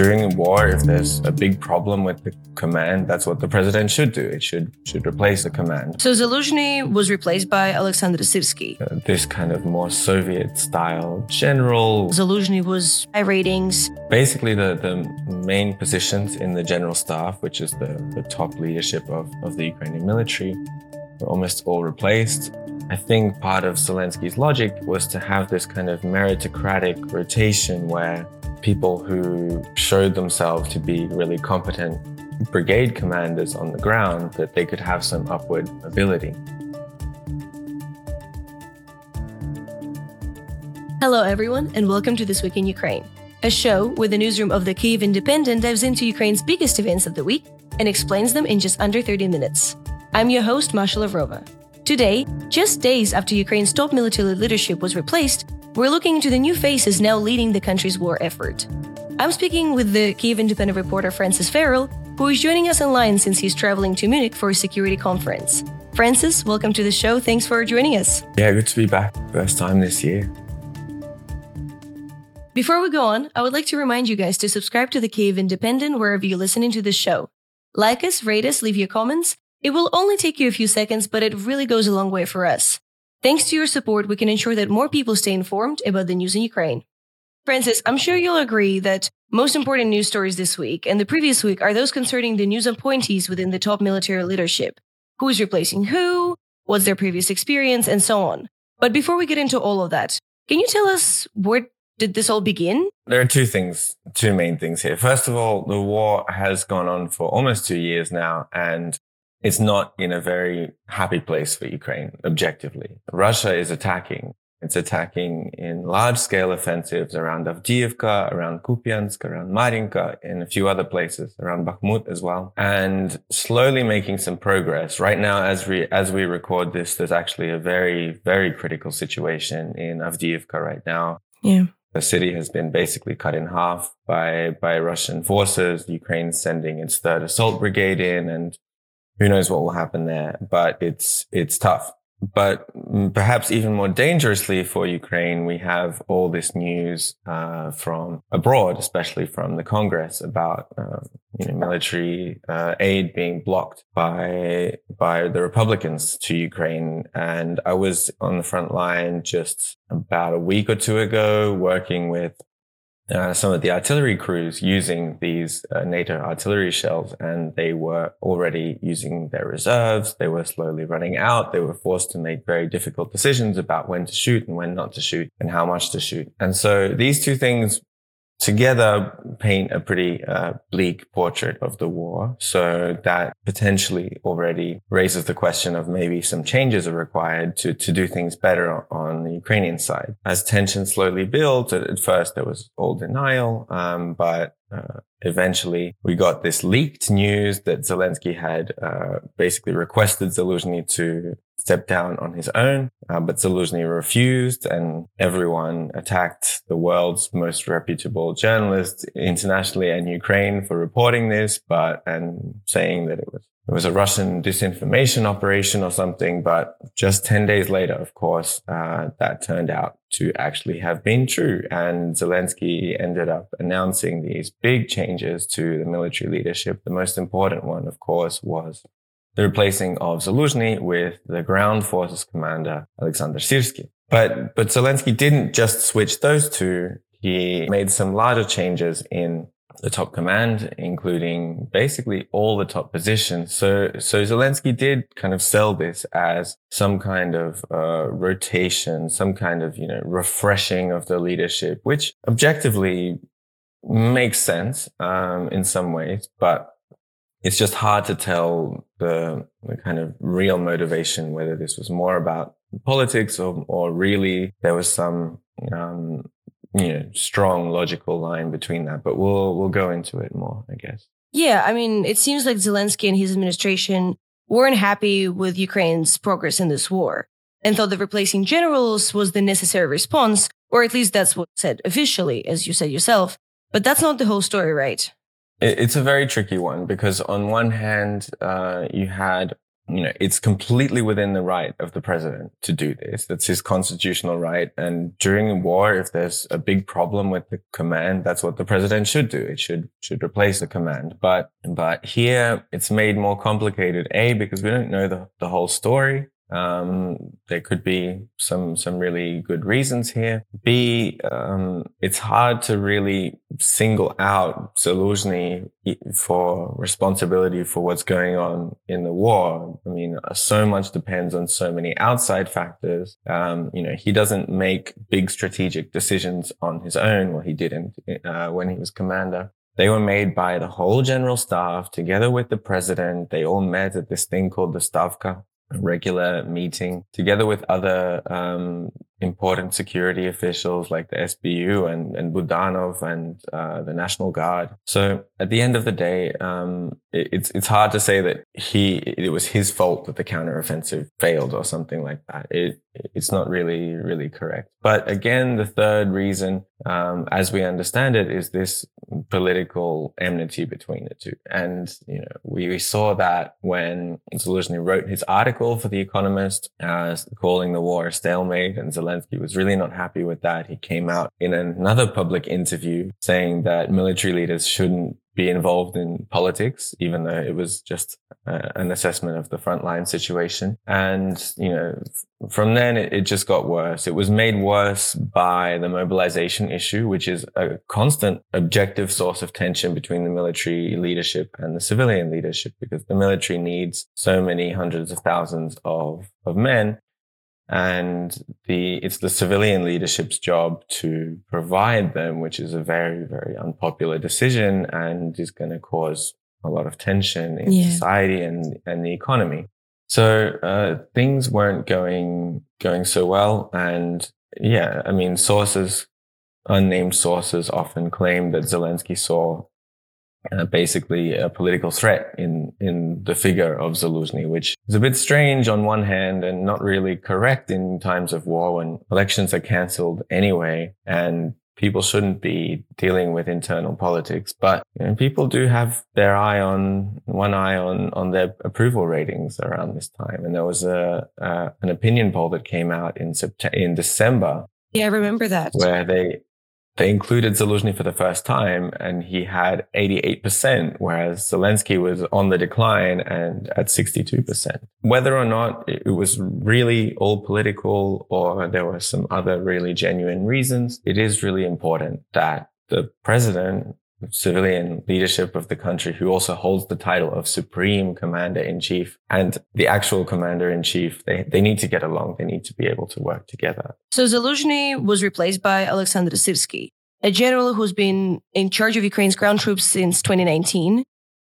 during a war, if there's a big problem with the command, that's what the president should do. It should should replace the command. So Zaluzhny was replaced by Alexander Syrsky. Uh, this kind of more Soviet style general. Zaluzhny was high ratings. Basically, the, the main positions in the general staff, which is the, the top leadership of, of the Ukrainian military, were almost all replaced. I think part of Zelensky's logic was to have this kind of meritocratic rotation where people who showed themselves to be really competent brigade commanders on the ground, that they could have some upward mobility. Hello, everyone, and welcome to This Week in Ukraine, a show where the newsroom of the Kyiv Independent dives into Ukraine's biggest events of the week and explains them in just under 30 minutes. I'm your host, Masha Lavrova. Today, just days after Ukraine's top military leadership was replaced, we're looking into the new faces now leading the country's war effort. I'm speaking with the Kyiv Independent reporter Francis Farrell, who is joining us online since he's traveling to Munich for a security conference. Francis, welcome to the show. Thanks for joining us. Yeah, good to be back. First time this year. Before we go on, I would like to remind you guys to subscribe to the Kyiv Independent wherever you're listening to this show. Like us, rate us, leave your comments. It will only take you a few seconds, but it really goes a long way for us. Thanks to your support, we can ensure that more people stay informed about the news in Ukraine. Francis, I'm sure you'll agree that most important news stories this week and the previous week are those concerning the news appointees within the top military leadership. Who is replacing who? What's their previous experience? And so on. But before we get into all of that, can you tell us where did this all begin? There are two things, two main things here. First of all, the war has gone on for almost two years now, and it's not in a very happy place for Ukraine, objectively. Russia is attacking. It's attacking in large scale offensives around Avdiivka, around Kupiansk, around Marinka, in a few other places, around Bakhmut as well, and slowly making some progress. Right now, as we, as we record this, there's actually a very, very critical situation in Avdiivka right now. Yeah. The city has been basically cut in half by, by Russian forces. Ukraine sending its third assault brigade in and who knows what will happen there, but it's, it's tough. But perhaps even more dangerously for Ukraine, we have all this news uh, from abroad, especially from the Congress, about uh, you know, military uh, aid being blocked by by the Republicans to Ukraine. And I was on the front line just about a week or two ago, working with uh, some of the artillery crews using these uh, NATO artillery shells, and they were already using their reserves. They were slowly running out. They were forced to make very difficult decisions about when to shoot and when not to shoot and how much to shoot. And so these two things together paint a pretty uh, bleak portrait of the war. So that potentially already raises the question of maybe some changes are required to, to do things better on the Ukrainian side. As tension slowly built, at first there was all denial, um, but uh, eventually we got this leaked news that Zelensky had uh, basically requested Zaluzhny to step down on his own, uh, but Zaluzhny refused and everyone attacked the world's most reputable journalist internationally and Ukraine for reporting this, but, and saying that it was it was a Russian disinformation operation or something. But just 10 days later, of course, uh, that turned out to actually have been true. And Zelensky ended up announcing these big changes to the military leadership. The most important one, of course, was the replacing of Zaluzhny with the ground forces commander, Alexander Syrsky. But, but Zelensky didn't just switch those two. He made some larger changes in the top command, including basically all the top positions. So, so Zelensky did kind of sell this as some kind of uh, rotation, some kind of you know refreshing of the leadership, which objectively makes sense um, in some ways, but it's just hard to tell the, the kind of real motivation whether this was more about politics or, or really there was some um, you know strong logical line between that but we'll we'll go into it more i guess. Yeah i mean it seems like zelensky and his administration weren't happy with ukraine's progress in this war and thought that replacing generals was the necessary response or at least that's what said officially as you said yourself but that's not the whole story right? It's a very tricky one because on one hand uh, you had you know, it's completely within the right of the president to do this. That's his constitutional right. And during a war, if there's a big problem with the command, that's what the president should do. It should, should replace the command. But, but here it's made more complicated. A, because we don't know the, the whole story. Um, there could be some some really good reasons here. B, um, it's hard to really single out Zaluzhny for responsibility for what's going on in the war. I mean, so much depends on so many outside factors. Um, you know, he doesn't make big strategic decisions on his own. Well, he didn't uh, when he was commander. They were made by the whole general staff together with the president. They all met at this thing called the Stavka, regular meeting together with other um, important security officials like the SBU and, and Budanov and uh, the National Guard. So at the end of the day, um, it, it's it's hard to say that he it was his fault that the counteroffensive failed or something like that. It it's not really really correct. But again, the third reason, um, as we understand it, is this political enmity between the two. And you know, we, saw that when Zelensky wrote his article for The Economist, uh, calling the war a stalemate, and Zelensky was really not happy with that. He came out in another public interview saying that military leaders shouldn't be involved in politics, even though it was just uh, an assessment of the frontline situation. And, you know, from then it, it, just got worse. It was made worse by the mobilization issue, which is a constant objective source of tension between the military leadership and the civilian leadership, because the military needs so many hundreds of thousands of, of men and the it's the civilian leadership's job to provide them, which is a very very unpopular decision and is going to cause a lot of tension in yeah. society and and the economy. So uh, things weren't going going so well, and yeah, I mean sources, unnamed sources, often claim that Zelensky saw uh, basically a political threat in in the figure of Zaluzhny, which is a bit strange on one hand and not really correct in times of war when elections are cancelled anyway and people shouldn't be dealing with internal politics. But you know, people do have their eye on one eye on on their approval ratings around this time, and there was a uh, an opinion poll that came out in September in December. Yeah, I remember that. Where they they included Zelensky for the first time and he had 88%, whereas Zelensky was on the decline and at 62%. Whether or not it was really all political or there were some other really genuine reasons, it is really important that the president civilian leadership of the country who also holds the title of supreme commander in chief and the actual commander in chief. They, they need to get along. They need to be able to work together. So zaluzhny was replaced by alexander syrsky a general who's been in charge of ukraine's ground troops since 2019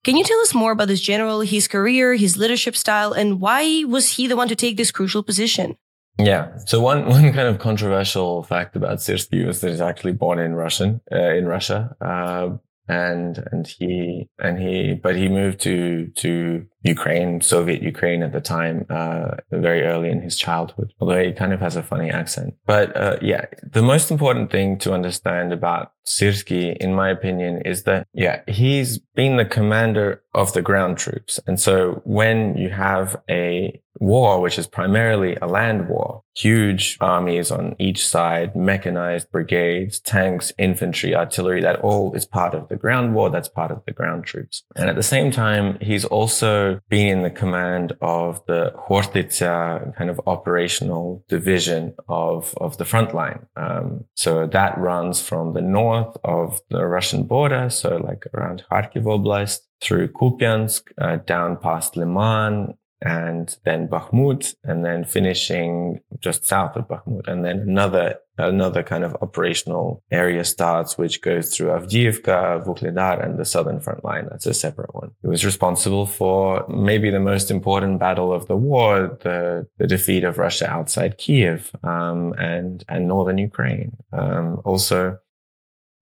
can you tell us more about this general his career his leadership style and why was he the one to take this crucial position yeah. So one one kind of controversial fact about Syrsky is that he's actually born in Russian uh, in Russia, uh, and and he and he but he moved to to Ukraine, Soviet Ukraine at the time, uh, very early in his childhood. Although he kind of has a funny accent, but uh, yeah, the most important thing to understand about Syrsky, in my opinion, is that yeah, he's been the commander of the ground troops, and so when you have a war, which is primarily a land war, huge armies on each side, mechanized brigades, tanks, infantry, artillery, that all is part of the ground war. That's part of the ground troops. And at the same time, he's also been in the command of the Khortytsia kind of operational division of, of the front line. Um, so that runs from the north of the Russian border. So like around Kharkiv Oblast through Kupiansk, uh, down past Liman, and then Bakhmut, and then finishing just south of Bakhmut, and then another another kind of operational area starts, which goes through Avdiivka, Vuhledar, and the southern front line. That's a separate one. It was responsible for maybe the most important battle of the war, the the defeat of Russia outside Kiev um, and and northern Ukraine. Um, also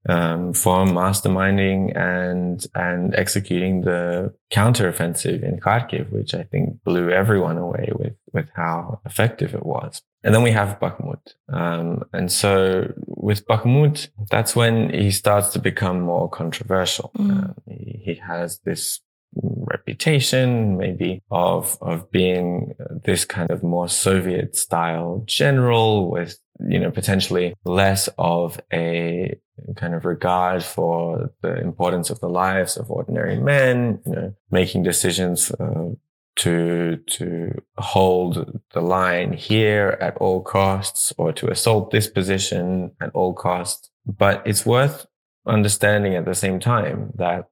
um, for masterminding and and executing the counteroffensive in Kharkiv, which I think blew everyone away with with how effective it was. And then we have Bakhmut, um, and so with Bakhmut, that's when he starts to become more controversial. Mm. Uh, he, he has this reputation, maybe of, of being this kind of more Soviet style general with, you know, potentially less of a kind of regard for the importance of the lives of ordinary men, you know, making decisions uh, to to hold the line here at all costs or to assault this position at all costs. But it's worth understanding at the same time that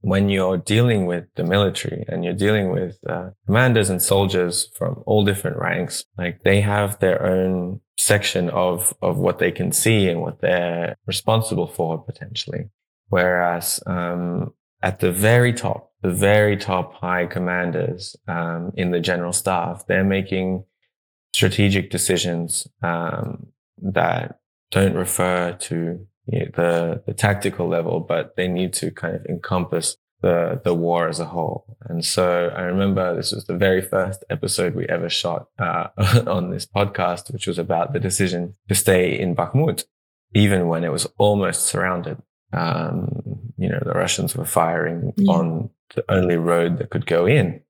when you're dealing with the military and you're dealing with uh, commanders and soldiers from all different ranks, like they have their own section of of what they can see and what they're responsible for potentially. Whereas um, at the very top, the very top high commanders um, in the general staff, they're making strategic decisions um, that don't refer to you know, the the tactical level, but they need to kind of encompass the the war as a whole. And so I remember this was the very first episode we ever shot uh, on this podcast, which was about the decision to stay in Bakhmut, even when it was almost surrounded. Um, you know, the Russians were firing yeah. on the only road that could go in.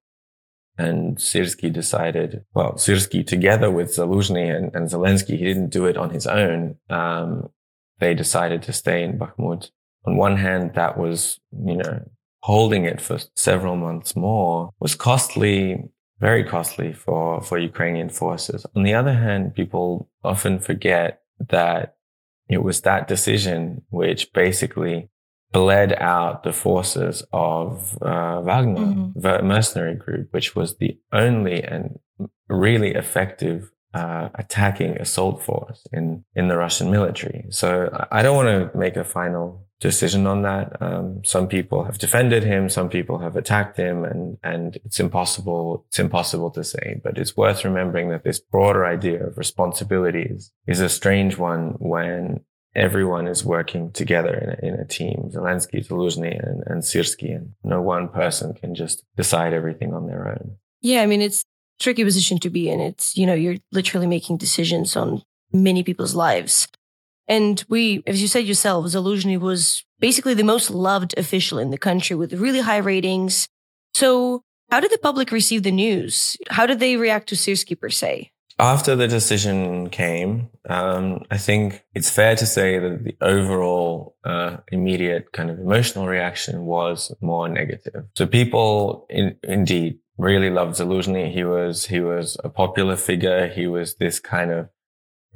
And Syrsky decided, well, Syrsky together with Zaluzhny and, and Zelensky, he didn't do it on his own. Um, they decided to stay in Bakhmut. On one hand, that was, you know, holding it for several months more was costly, very costly for, for Ukrainian forces. On the other hand, people often forget that it was that decision which basically bled out the forces of uh, Wagner, mm-hmm. the mercenary group, which was the only and really effective uh, attacking assault force in, in the Russian military. So I don't want to make a final decision on that. Um, some people have defended him, some people have attacked him, and and it's impossible it's impossible to say. But it's worth remembering that this broader idea of responsibilities is a strange one when everyone is working together in a, in a team. Zelensky, Zaluzhny, and, and Syrsky, and no one person can just decide everything on their own. Yeah, I mean it's tricky position to be in. It's, you know, you're literally making decisions on many people's lives. And we, as you said yourself, Zaluzhny was basically the most loved official in the country with really high ratings. So how did the public receive the news? How did they react to Syrsky per se? After the decision came, um, I think it's fair to say that the overall uh, immediate kind of emotional reaction was more negative. So people in, indeed really loved Zaluzhny. He was, he was a popular figure. He was this kind of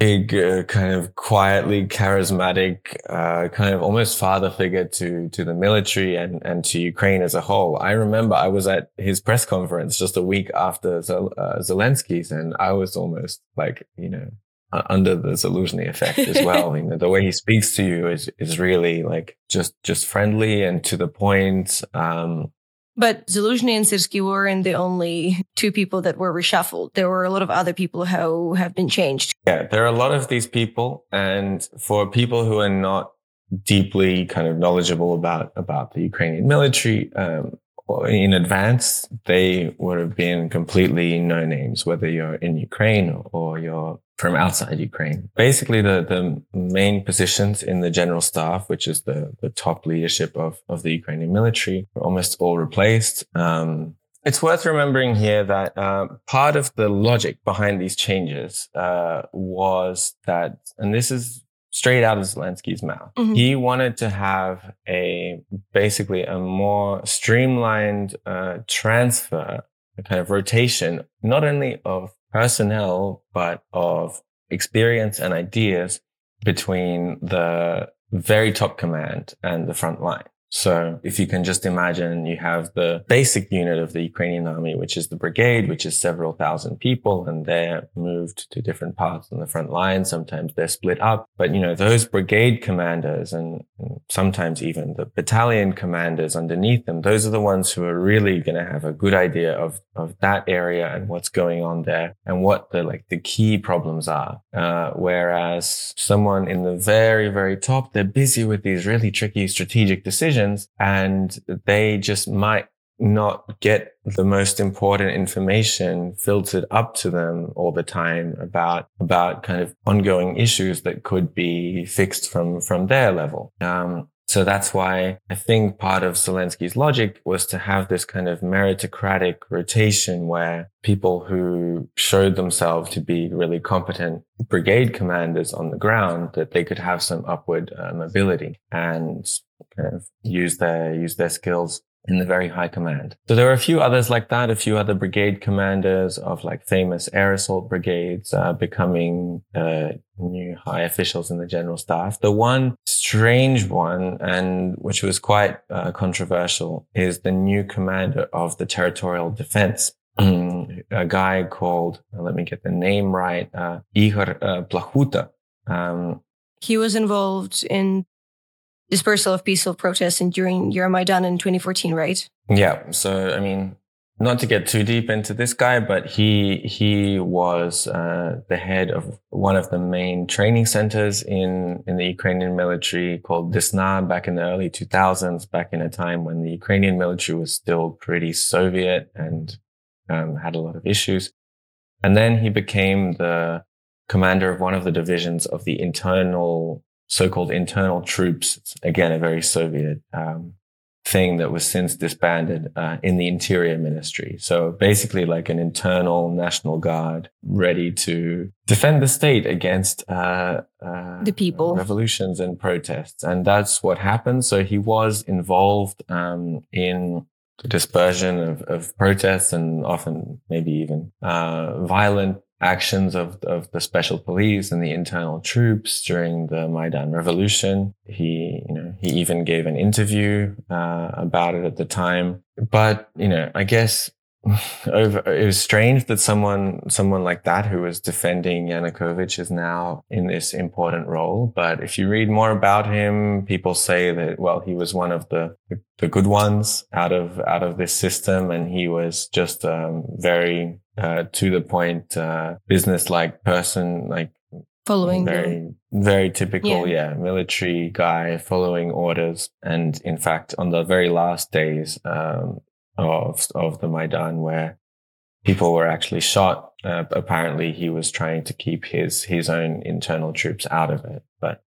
big, uh, kind of quietly charismatic, uh, kind of almost father figure to, to the military and, and to Ukraine as a whole. I remember I was at his press conference just a week after Zel- uh, Zelensky's and I was almost like, you know, under the Zaluzhny effect as well. you know, the way he speaks to you is, is really like just, just friendly and to the point. Um, but Zaluzhny and Syrsky weren't the only two people that were reshuffled. There were a lot of other people who have been changed. Yeah, there are a lot of these people. And for people who are not deeply kind of knowledgeable about, about the Ukrainian military, um, in advance, they would have been completely no names, whether you're in Ukraine or you're from outside Ukraine. Basically, the, the main positions in the general staff, which is the, the top leadership of, of the Ukrainian military, were almost all replaced. Um, it's worth remembering here that uh, part of the logic behind these changes uh, was that, and this is straight out of Zelensky's mouth. Mm-hmm. He wanted to have a basically a more streamlined uh, transfer, a kind of rotation, not only of personnel, but of experience and ideas between the very top command and the front line. So if you can just imagine, you have the basic unit of the Ukrainian army, which is the brigade, which is several thousand people, and they're moved to different parts on the front line. Sometimes they're split up, but you know, those brigade commanders and, sometimes even the battalion commanders underneath them, those are the ones who are really going to have a good idea of, of that area and what's going on there and what the, like the key problems are. Uh, whereas someone in the very, very top, they're busy with these really tricky strategic decisions decisions and they just might not get the most important information filtered up to them all the time about about kind of ongoing issues that could be fixed from from their level. Um, So that's why I think part of Zelensky's logic was to have this kind of meritocratic rotation where people who showed themselves to be really competent brigade commanders on the ground, that they could have some upward uh, mobility and kind of use their, use their skills in the very high command. So there were a few others like that, a few other brigade commanders of like famous air assault brigades uh, becoming uh, new high officials in the general staff. The one strange one, and which was quite uh, controversial, is the new commander of the territorial defense. a guy called, let me get the name right, uh, Igor uh, Plahuta. Um, he was involved in dispersal of peaceful protests during Euromaidan in 2014, right? Yeah. So, I mean, not to get too deep into this guy, but he he was uh, the head of one of the main training centers in in the Ukrainian military called Desna back in the early 2000s, back in a time when the Ukrainian military was still pretty Soviet and um, had a lot of issues. And then he became the commander of one of the divisions of the internal so-called internal troops. It's, again, a very Soviet um, thing that was since disbanded uh, in the interior ministry. So basically like an internal national guard ready to defend the state against uh, uh, the people revolutions and protests. And that's what happened. So he was involved um, in the dispersion of, of protests and often maybe even uh, violent actions of, of the special police and the internal troops during the Maidan revolution. He, you know, he even gave an interview uh, about it at the time. But, you know, I guess it was strange that someone, someone like that who was defending Yanukovych is now in this important role. But if you read more about him, people say that, well, he was one of the, the good ones out of, out of this system. And he was just, um, very, uh, to the point, uh, business like person, like following very very typical yeah. yeah. military guy following orders and in fact on the very last days um, of of the Maidan where people were actually shot. Uh, apparently, he was trying to keep his his own internal troops out of it, but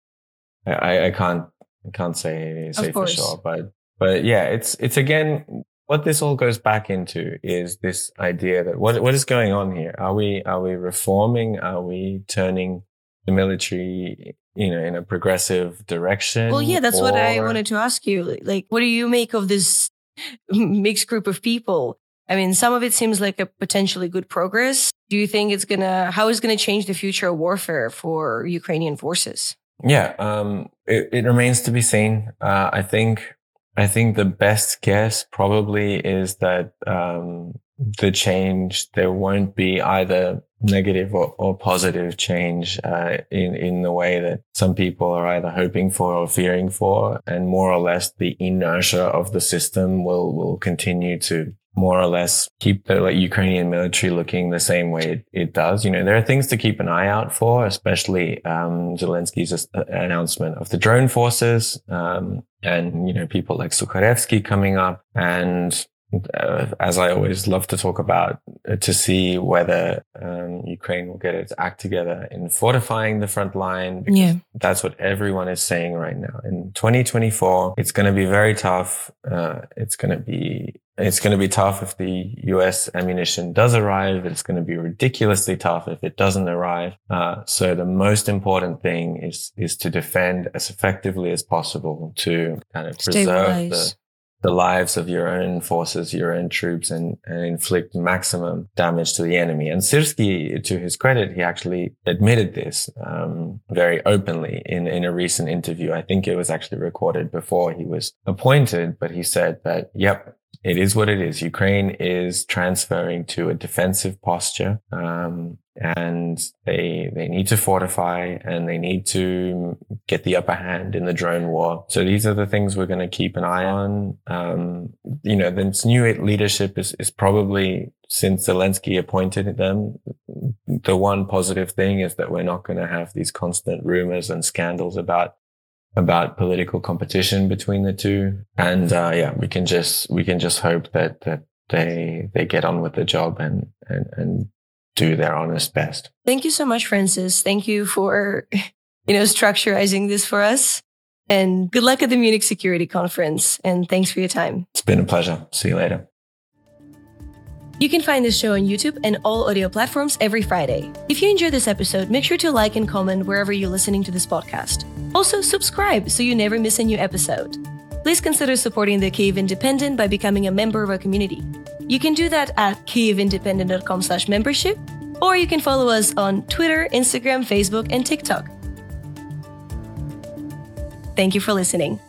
I, I can't I can't say say for sure. But but yeah, it's it's again what this all goes back into is this idea that what what is going on here? Are we are we reforming? Are we turning the military you know in a progressive direction well yeah that's or... what i wanted to ask you like what do you make of this mixed group of people. I mean, some of it seems like a potentially good progress. Do you think it's gonna, how is gonna change the future of warfare for Ukrainian forces? Yeah, um, it, it, remains to be seen. Uh, I think, I think the best guess probably is that, um, the change, there won't be either negative or, or positive change uh, in in the way that some people are either hoping for or fearing for, and more or less the inertia of the system will will continue to more or less keep the like, Ukrainian military looking the same way it, it, does. You know, there are things to keep an eye out for, especially um, Zelensky's announcement of the drone forces, um, and you know people like Sukharevsky coming up, and as I always love to talk about, uh, to see whether um, Ukraine will get its act together in fortifying the front line. yeah. That's what everyone is saying right now. In 2024, it's going to be very tough. Uh, it's going to be it's going to be tough if the US ammunition does arrive. It's going to be ridiculously tough if it doesn't arrive. Uh, so the most important thing is, is to defend as effectively as possible to kind of preserve the, the lives of your own forces, your own troops, and, and inflict maximum damage to the enemy. And Syrsky, to his credit, he actually admitted this um, very openly in, in a recent interview. I think it was actually recorded before he was appointed, but he said that, yep, it is what it is. Ukraine is transferring to a defensive posture. Um, and they they need to fortify and they need to get the upper hand in the drone war. So these are the things we're going to keep an eye on. Um, you know, this new leadership is is probably since Zelensky appointed them. The one positive thing is that we're not going to have these constant rumors and scandals about about political competition between the two. And uh, yeah, we can just we can just hope that that they they get on with the job and and and do their honest best. Thank you so much, Francis. Thank you for, you know, structurizing this for us. And good luck at the Munich Security Conference. And thanks for your time. It's been a pleasure. See you later. You can find this show on YouTube and all audio platforms every Friday. If you enjoyed this episode, make sure to like and comment wherever you're listening to this podcast. Also, subscribe so you never miss a new episode. Please consider supporting the Kyiv Independent by becoming a member of our community. You can do that at kyivindependent.com slash membership, or you can follow us on Twitter, Instagram, Facebook, and TikTok. Thank you for listening.